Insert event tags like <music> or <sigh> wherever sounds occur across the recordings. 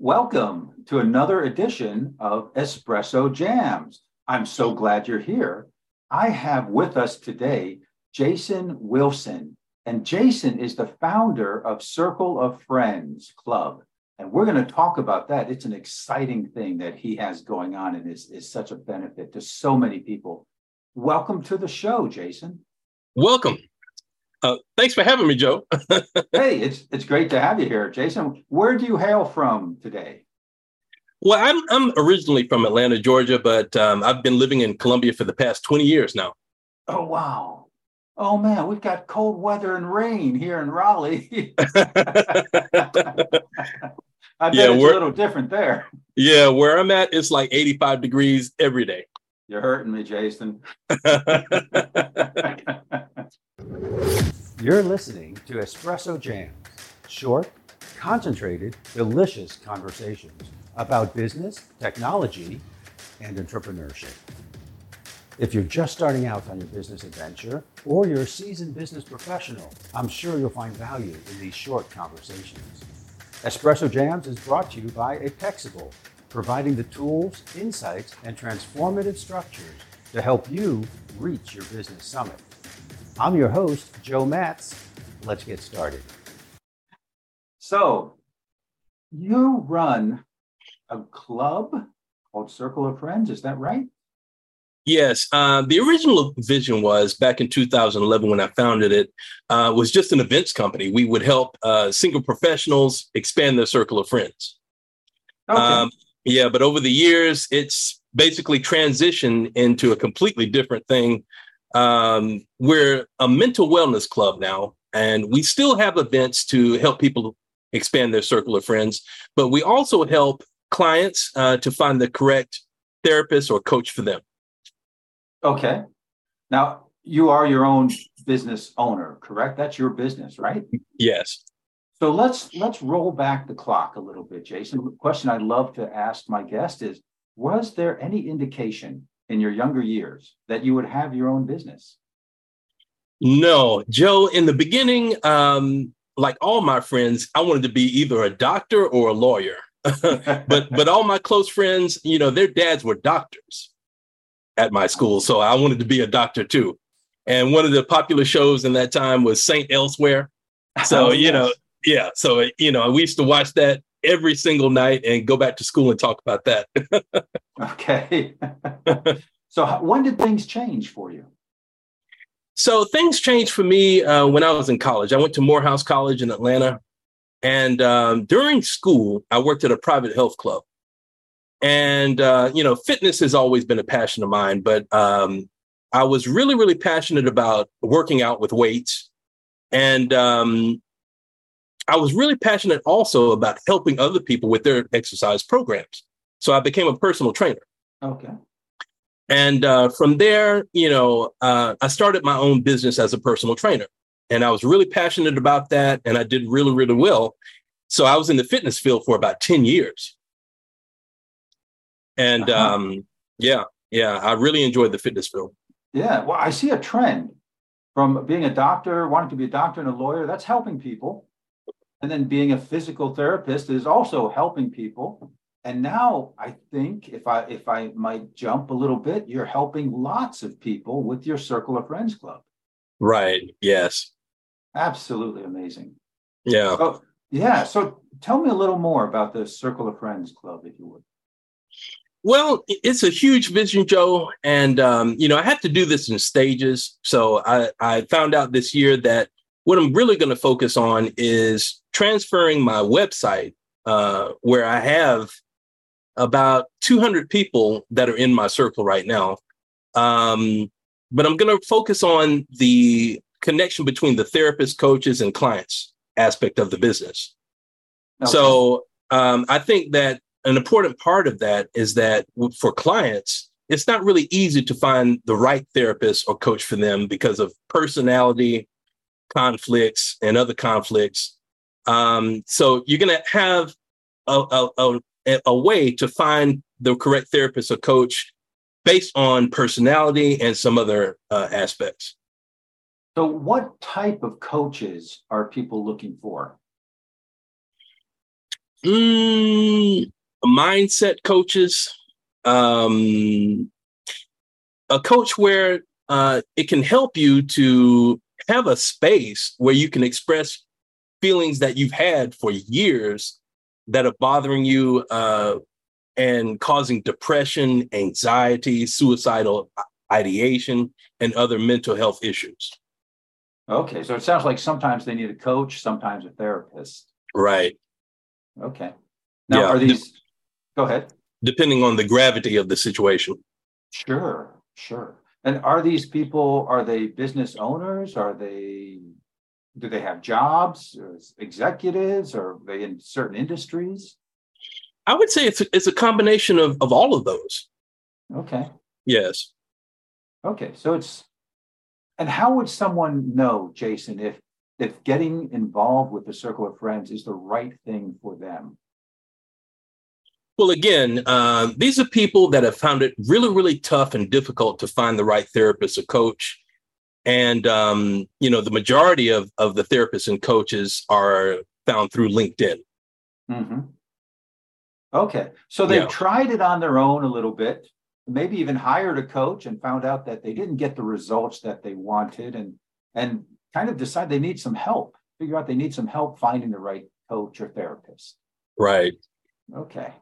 Welcome to another edition of Espresso Jams. I'm so glad you're here. I have with us today Jason Wilson, and Jason is the founder of Circle of Friends Club. And we're going to talk about that. It's an exciting thing that he has going on and is, is such a benefit to so many people. Welcome to the show, Jason. Welcome. Uh, thanks for having me, Joe. <laughs> hey, it's it's great to have you here, Jason. Where do you hail from today? Well, I'm I'm originally from Atlanta, Georgia, but um, I've been living in Colombia for the past 20 years now. Oh wow! Oh man, we've got cold weather and rain here in Raleigh. <laughs> I bet yeah, it's a little different there. Yeah, where I'm at, it's like 85 degrees every day. You're hurting me, Jason. <laughs> <laughs> You're listening to Espresso Jams, short, concentrated, delicious conversations about business, technology, and entrepreneurship. If you're just starting out on your business adventure or you're a seasoned business professional, I'm sure you'll find value in these short conversations. Espresso Jams is brought to you by Apexible providing the tools, insights, and transformative structures to help you reach your business summit. I'm your host, Joe Matz. Let's get started. So, you run a club called Circle of Friends, is that right? Yes. Uh, the original vision was back in 2011 when I founded it, uh, was just an events company. We would help uh, single professionals expand their circle of friends. Okay. Um, yeah, but over the years, it's basically transitioned into a completely different thing. Um, we're a mental wellness club now, and we still have events to help people expand their circle of friends, but we also help clients uh, to find the correct therapist or coach for them. Okay. Now, you are your own business owner, correct? That's your business, right? Yes. So let's let's roll back the clock a little bit, Jason. The question I'd love to ask my guest is: Was there any indication in your younger years that you would have your own business? No, Joe. In the beginning, um, like all my friends, I wanted to be either a doctor or a lawyer. <laughs> but but all my close friends, you know, their dads were doctors at my school, so I wanted to be a doctor too. And one of the popular shows in that time was Saint Elsewhere. <laughs> So oh, you know, yeah. So, you know, we used to watch that every single night and go back to school and talk about that. <laughs> okay. <laughs> so, when did things change for you? So, things changed for me uh, when I was in college. I went to Morehouse College in Atlanta. And um, during school, I worked at a private health club. And, uh, you know, fitness has always been a passion of mine, but um, I was really, really passionate about working out with weights. And um, I was really passionate also about helping other people with their exercise programs. So I became a personal trainer. Okay. And uh, from there, you know, uh, I started my own business as a personal trainer. And I was really passionate about that. And I did really, really well. So I was in the fitness field for about 10 years. And uh-huh. um, yeah, yeah, I really enjoyed the fitness field. Yeah. Well, I see a trend from being a doctor, wanting to be a doctor and a lawyer. That's helping people and then being a physical therapist is also helping people. And now i think if i if i might jump a little bit you're helping lots of people with your circle of friends club. Right. Yes. Absolutely amazing. Yeah. Oh yeah. So tell me a little more about the circle of friends club if you would. Well, it's a huge vision, Joe, and um, you know I had to do this in stages. So I, I found out this year that what I'm really going to focus on is transferring my website, uh, where I have about 200 people that are in my circle right now. Um, but I'm going to focus on the connection between the therapist, coaches, and clients aspect of the business. Okay. So um, I think that an important part of that is that for clients, it's not really easy to find the right therapist or coach for them because of personality, conflicts and other conflicts. Um, so you're going to have a, a, a, a way to find the correct therapist or coach based on personality and some other uh, aspects. So, what type of coaches are people looking for? Mm, mindset coaches, um, a coach where uh, it can help you to have a space where you can express feelings that you've had for years that are bothering you uh, and causing depression, anxiety, suicidal ideation, and other mental health issues. Okay, so it sounds like sometimes they need a coach, sometimes a therapist. Right. Okay. Now, yeah. are these? Go ahead. Depending on the gravity of the situation. Sure, sure. And are these people? Are they business owners? Are they? Do they have jobs? Or executives? Or are they in certain industries? I would say it's a, it's a combination of of all of those. Okay. Yes. Okay, so it's and how would someone know, Jason, if if getting involved with the circle of friends is the right thing for them? Well, again, uh, these are people that have found it really, really tough and difficult to find the right therapist or coach. And, um, you know, the majority of, of the therapists and coaches are found through LinkedIn. Mm-hmm. Okay. So they've yeah. tried it on their own a little bit, maybe even hired a coach and found out that they didn't get the results that they wanted and, and kind of decide they need some help, figure out they need some help finding the right coach or therapist. Right. Okay.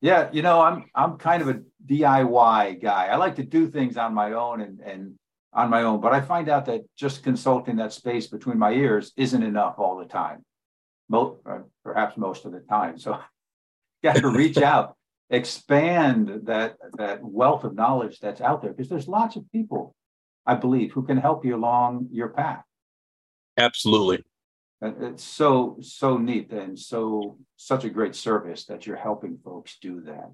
Yeah, you know, I'm I'm kind of a DIY guy. I like to do things on my own and and on my own, but I find out that just consulting that space between my ears isn't enough all the time. Most, uh, perhaps most of the time. So, <laughs> got to reach out, expand that that wealth of knowledge that's out there because there's lots of people, I believe, who can help you along your path. Absolutely. It's so so neat and so such a great service that you're helping folks do that.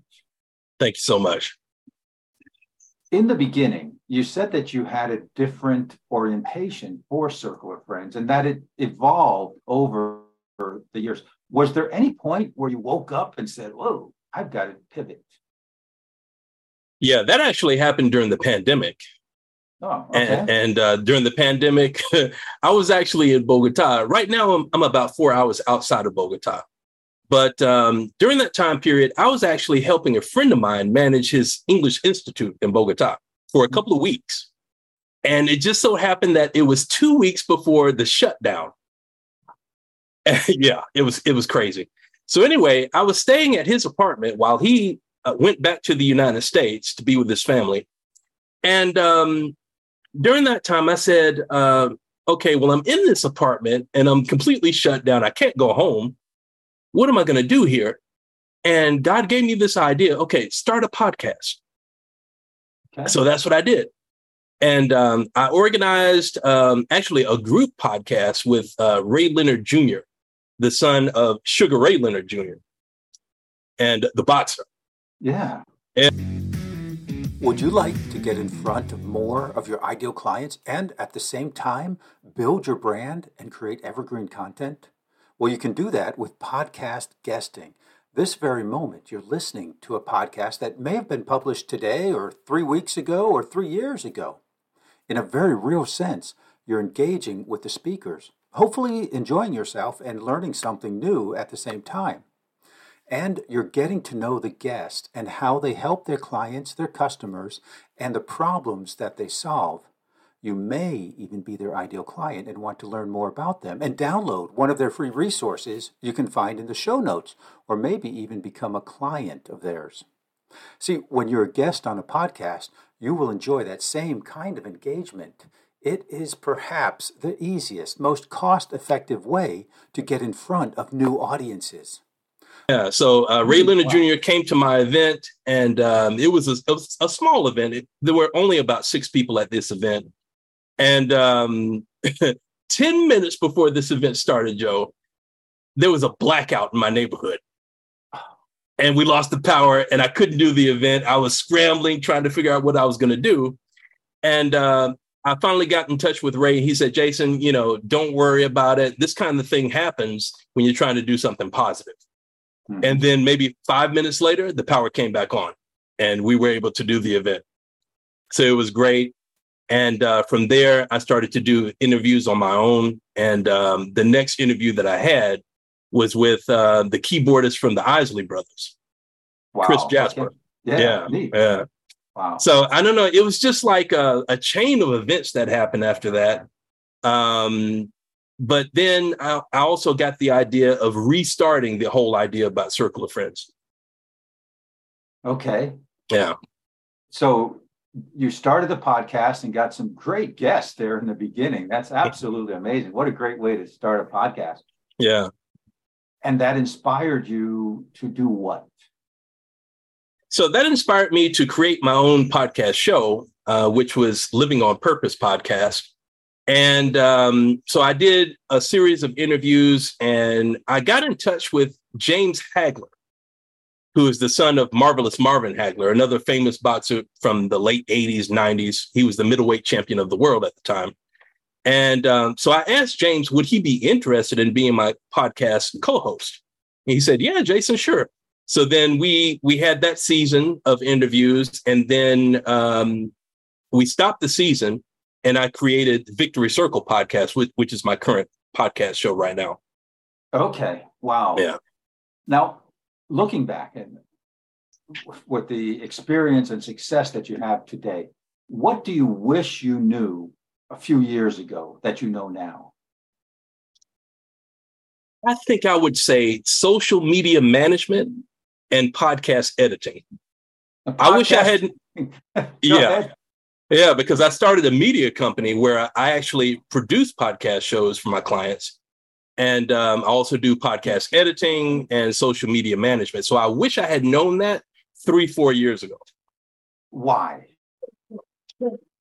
Thank you so much. In the beginning, you said that you had a different orientation for Circle of Friends and that it evolved over the years. Was there any point where you woke up and said, Whoa, I've got to pivot? Yeah, that actually happened during the pandemic. Oh, okay. And, and uh, during the pandemic, <laughs> I was actually in Bogota. Right now, I'm, I'm about four hours outside of Bogota. But um, during that time period, I was actually helping a friend of mine manage his English Institute in Bogota for a mm-hmm. couple of weeks. And it just so happened that it was two weeks before the shutdown. <laughs> yeah, it was it was crazy. So anyway, I was staying at his apartment while he uh, went back to the United States to be with his family. And um, during that time, I said, uh, okay, well, I'm in this apartment and I'm completely shut down. I can't go home. What am I going to do here? And God gave me this idea okay, start a podcast. Okay. So that's what I did. And um, I organized um, actually a group podcast with uh, Ray Leonard Jr., the son of Sugar Ray Leonard Jr., and the boxer. Yeah. And- would you like to get in front of more of your ideal clients and at the same time build your brand and create evergreen content? Well, you can do that with podcast guesting. This very moment, you're listening to a podcast that may have been published today or three weeks ago or three years ago. In a very real sense, you're engaging with the speakers, hopefully enjoying yourself and learning something new at the same time and you're getting to know the guest and how they help their clients, their customers, and the problems that they solve. You may even be their ideal client and want to learn more about them and download one of their free resources you can find in the show notes, or maybe even become a client of theirs. See, when you're a guest on a podcast, you will enjoy that same kind of engagement. It is perhaps the easiest, most cost effective way to get in front of new audiences. Yeah, so uh, Ray Leonard wow. Jr. came to my event, and um, it, was a, a, small event. It, there were only about six people at this event, and um, <laughs> ten minutes before this event started, Joe, there was a blackout in my neighborhood, and we lost the power, and I couldn't do the event. I was scrambling, trying to figure out what I was going to do, and uh, I finally got in touch with Ray. He said, "Jason, you know, don't worry about it. This kind of thing happens when you're trying to do something positive." Mm-hmm. And then maybe five minutes later, the power came back on and we were able to do the event. So it was great. And uh, from there, I started to do interviews on my own. And um, the next interview that I had was with uh, the keyboardist from the Isley Brothers. wow. Chris Jasper. Okay. Yeah, yeah, yeah. Wow. So I don't know. It was just like a, a chain of events that happened after that. Um, but then I, I also got the idea of restarting the whole idea about Circle of Friends. Okay. Yeah. So you started the podcast and got some great guests there in the beginning. That's absolutely amazing. What a great way to start a podcast. Yeah. And that inspired you to do what? So that inspired me to create my own podcast show, uh, which was Living on Purpose podcast. And um, so I did a series of interviews and I got in touch with James Hagler, who is the son of Marvelous Marvin Hagler, another famous boxer from the late 80s, 90s. He was the middleweight champion of the world at the time. And um, so I asked James, would he be interested in being my podcast co host? He said, Yeah, Jason, sure. So then we we had that season of interviews, and then um, we stopped the season, and I created Victory Circle podcast, which, which is my current podcast show right now. Okay. Wow. Yeah. Now, looking back and with the experience and success that you have today, what do you wish you knew a few years ago that you know now? I think I would say social media management and podcast editing. Podcast. I wish I hadn't. <laughs> yeah. Yeah, because I started a media company where I actually produce podcast shows for my clients. And um, I also do podcast editing and social media management. So I wish I had known that three, four years ago. Why?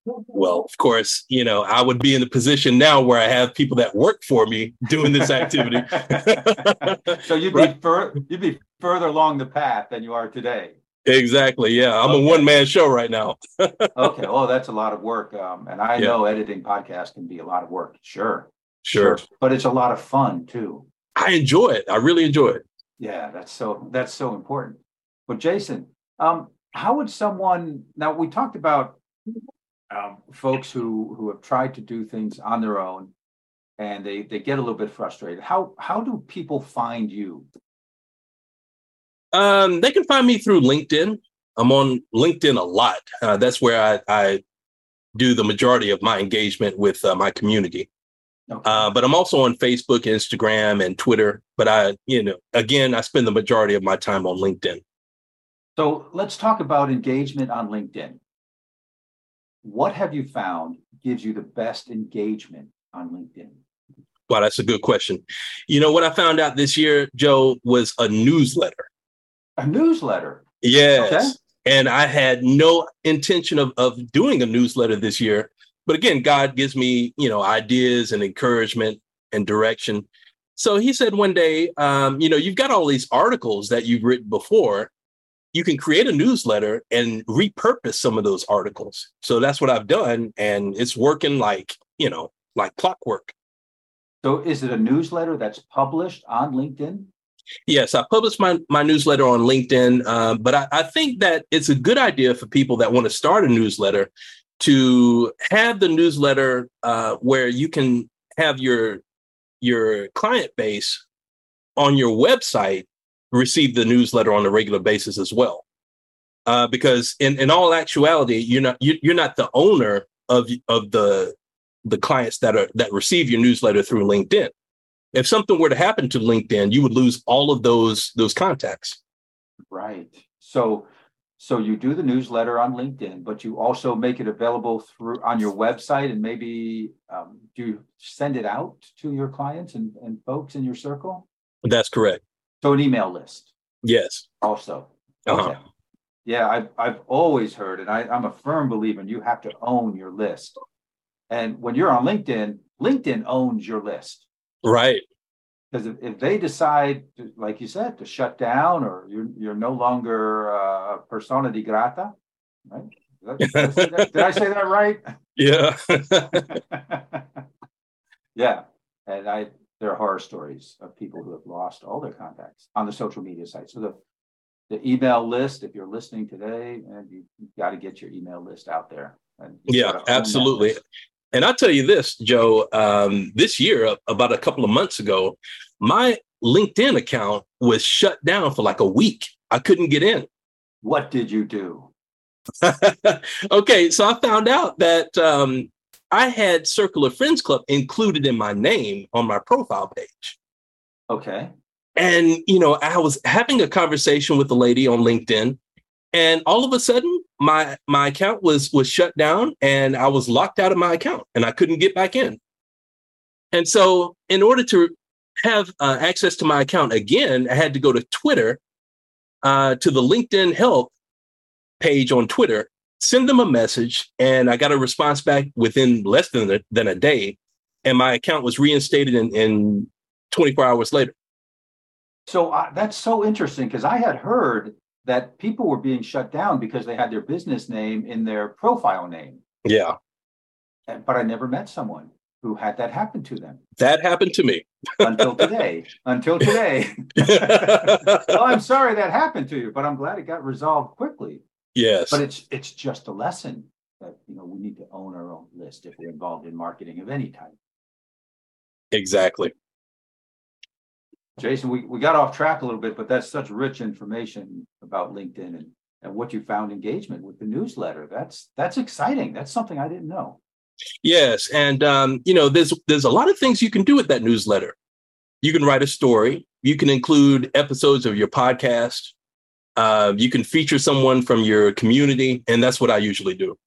Well, of course, you know, I would be in the position now where I have people that work for me doing this activity. <laughs> so you'd be fur- you'd be further along the path than you are today. Exactly. Yeah, I'm okay. a one man show right now. <laughs> okay. Oh, that's a lot of work. Um, and I yeah. know editing podcasts can be a lot of work. Sure. Sure. But it's a lot of fun too. I enjoy it. I really enjoy it. Yeah, that's so that's so important. But Jason, um, how would someone now we talked about um, folks who who have tried to do things on their own and they they get a little bit frustrated. How how do people find you? Um, they can find me through LinkedIn. I'm on LinkedIn a lot. Uh, that's where I, I do the majority of my engagement with uh, my community. Okay. Uh, but I'm also on Facebook, Instagram, and Twitter. But I, you know, again, I spend the majority of my time on LinkedIn. So let's talk about engagement on LinkedIn. What have you found gives you the best engagement on LinkedIn? Well, that's a good question. You know, what I found out this year, Joe, was a newsletter. A newsletter? Yes. Okay. And I had no intention of, of doing a newsletter this year but again, God gives me, you know, ideas and encouragement and direction. So he said one day, um, you know, you've got all these articles that you've written before. You can create a newsletter and repurpose some of those articles. So that's what I've done. And it's working like, you know, like clockwork. So is it a newsletter that's published on LinkedIn? Yes, I publish my, my newsletter on LinkedIn, uh, but I, I, think that it's a good idea for people that want to start a newsletter to have the newsletter uh, where you can have your your client base on your website receive the newsletter on a regular basis as well. Uh, because in, in all actuality, you're not you, you're not the owner of of the the clients that are that receive your newsletter through LinkedIn. If something were to happen to LinkedIn, you would lose all of those those contacts. Right. So so you do the newsletter on LinkedIn, but you also make it available through on your website, and maybe um, do you send it out to your clients and, and folks in your circle? That's correct. So an email list. Yes. Also. Uh-huh. Okay. Yeah, I've I've always heard, and I, I'm a firm believer, you have to own your list. And when you're on LinkedIn, LinkedIn owns your list. Right because if, if they decide, to, like you said, to shut down or you're you're no longer uh, persona di grata, right? Did I, did I say that right? Yeah. <laughs> yeah, and I there are horror stories of people who have lost all their contacts on the social media site. So the the email list, if you're listening today, and you, have got to get your email list out there. yeah, absolutely. And I'll tell you this, Joe, um, this year, about a couple of months ago, my LinkedIn account was shut down for like a week. I couldn't get in. What did you do? <laughs> okay, so I found out that um, I had Circle of Friends Club included in my name on my profile page. Okay. And, you know, I was having a conversation with a lady on LinkedIn and all of a sudden my my account was was shut down and I was locked out of my account and I couldn't get back in. And so in order to have uh, access to my account again, I had to go to Twitter uh, to the LinkedIn help page on Twitter, send them a message, and I got a response back within less than a, than a day, and my account was reinstated in, in 24 hours later. So uh, that's so interesting because I had heard that people were being shut down because they had their business name in their profile name. Yeah. But I never met someone who had that happen to them. That happened to me. until today. Until today. <laughs> well, I'm sorry that happened to you, but I'm glad it got resolved quickly. Yes. But it's it's just a lesson that you know we need to own our own list if we're involved in marketing of any type. Exactly. Jason, we, we got off track a little bit, but that's such rich information about LinkedIn and, and what you found engagement with the newsletter. That's that's exciting. That's something I didn't know. Yes, and um, you know, there's there's a lot of things you can do with that newsletter. You can write a story. You can include episodes of your podcast. Uh, you can feature someone from your community, and that's what I usually do.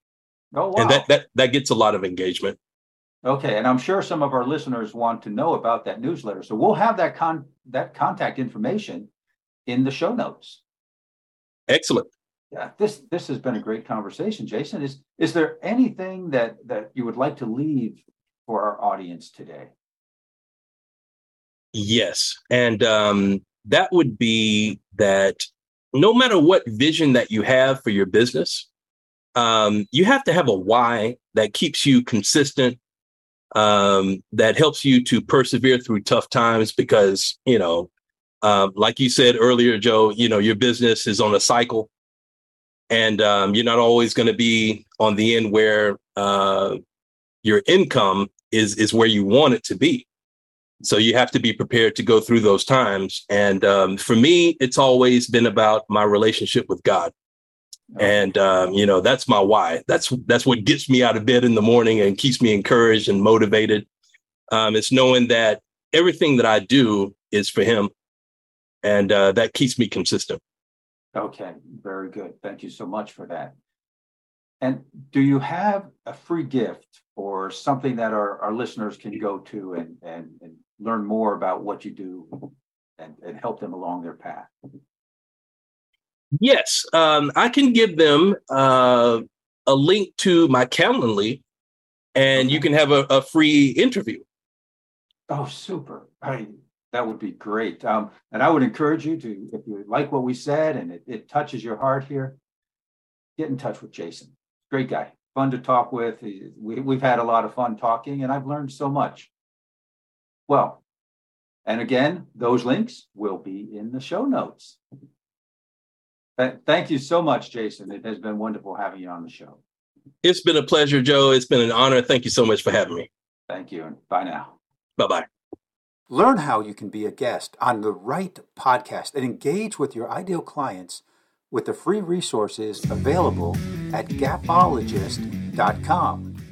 Oh, wow. And that that that gets a lot of engagement. Okay, and I'm sure some of our listeners want to know about that newsletter, so we'll have that con that contact information in the show notes. Excellent yeah, this this has been a great conversation, Jason. Is is there anything that that you would like to leave for our audience today? Yes, and um, that would be that no matter what vision that you have for your business, um, you have to have a why that keeps you consistent, um, that helps you to persevere through tough times. Because you know, um, like you said earlier, Joe, you know your business is on a cycle and um, you're not always going to be on the end where uh, your income is is where you want it to be. So you have to be prepared to go through those times. And um, for me, it's always been about my relationship with God. And um, you know that's my why. That's that's what gets me out of bed in the morning and keeps me encouraged and motivated. Um, it's knowing that everything that I do is for Him, and uh, that keeps me consistent. Okay, very good. Thank you so much for that. And do you have a free gift or something that our, our listeners can go to and, and, and learn more about what you do and, and help them along their path? Yes, um, I can give them uh, a link to my Calendly and you can have a, a free interview. Oh, super. I that would be great. Um, and I would encourage you to, if you like what we said and it, it touches your heart here, get in touch with Jason. Great guy, fun to talk with. We, we've had a lot of fun talking, and I've learned so much. Well, and again, those links will be in the show notes. Thank you so much, Jason. It has been wonderful having you on the show. It's been a pleasure, Joe. It's been an honor. Thank you so much for having me. Thank you, and bye now. Bye bye. Learn how you can be a guest on the right podcast and engage with your ideal clients with the free resources available at gapologist.com.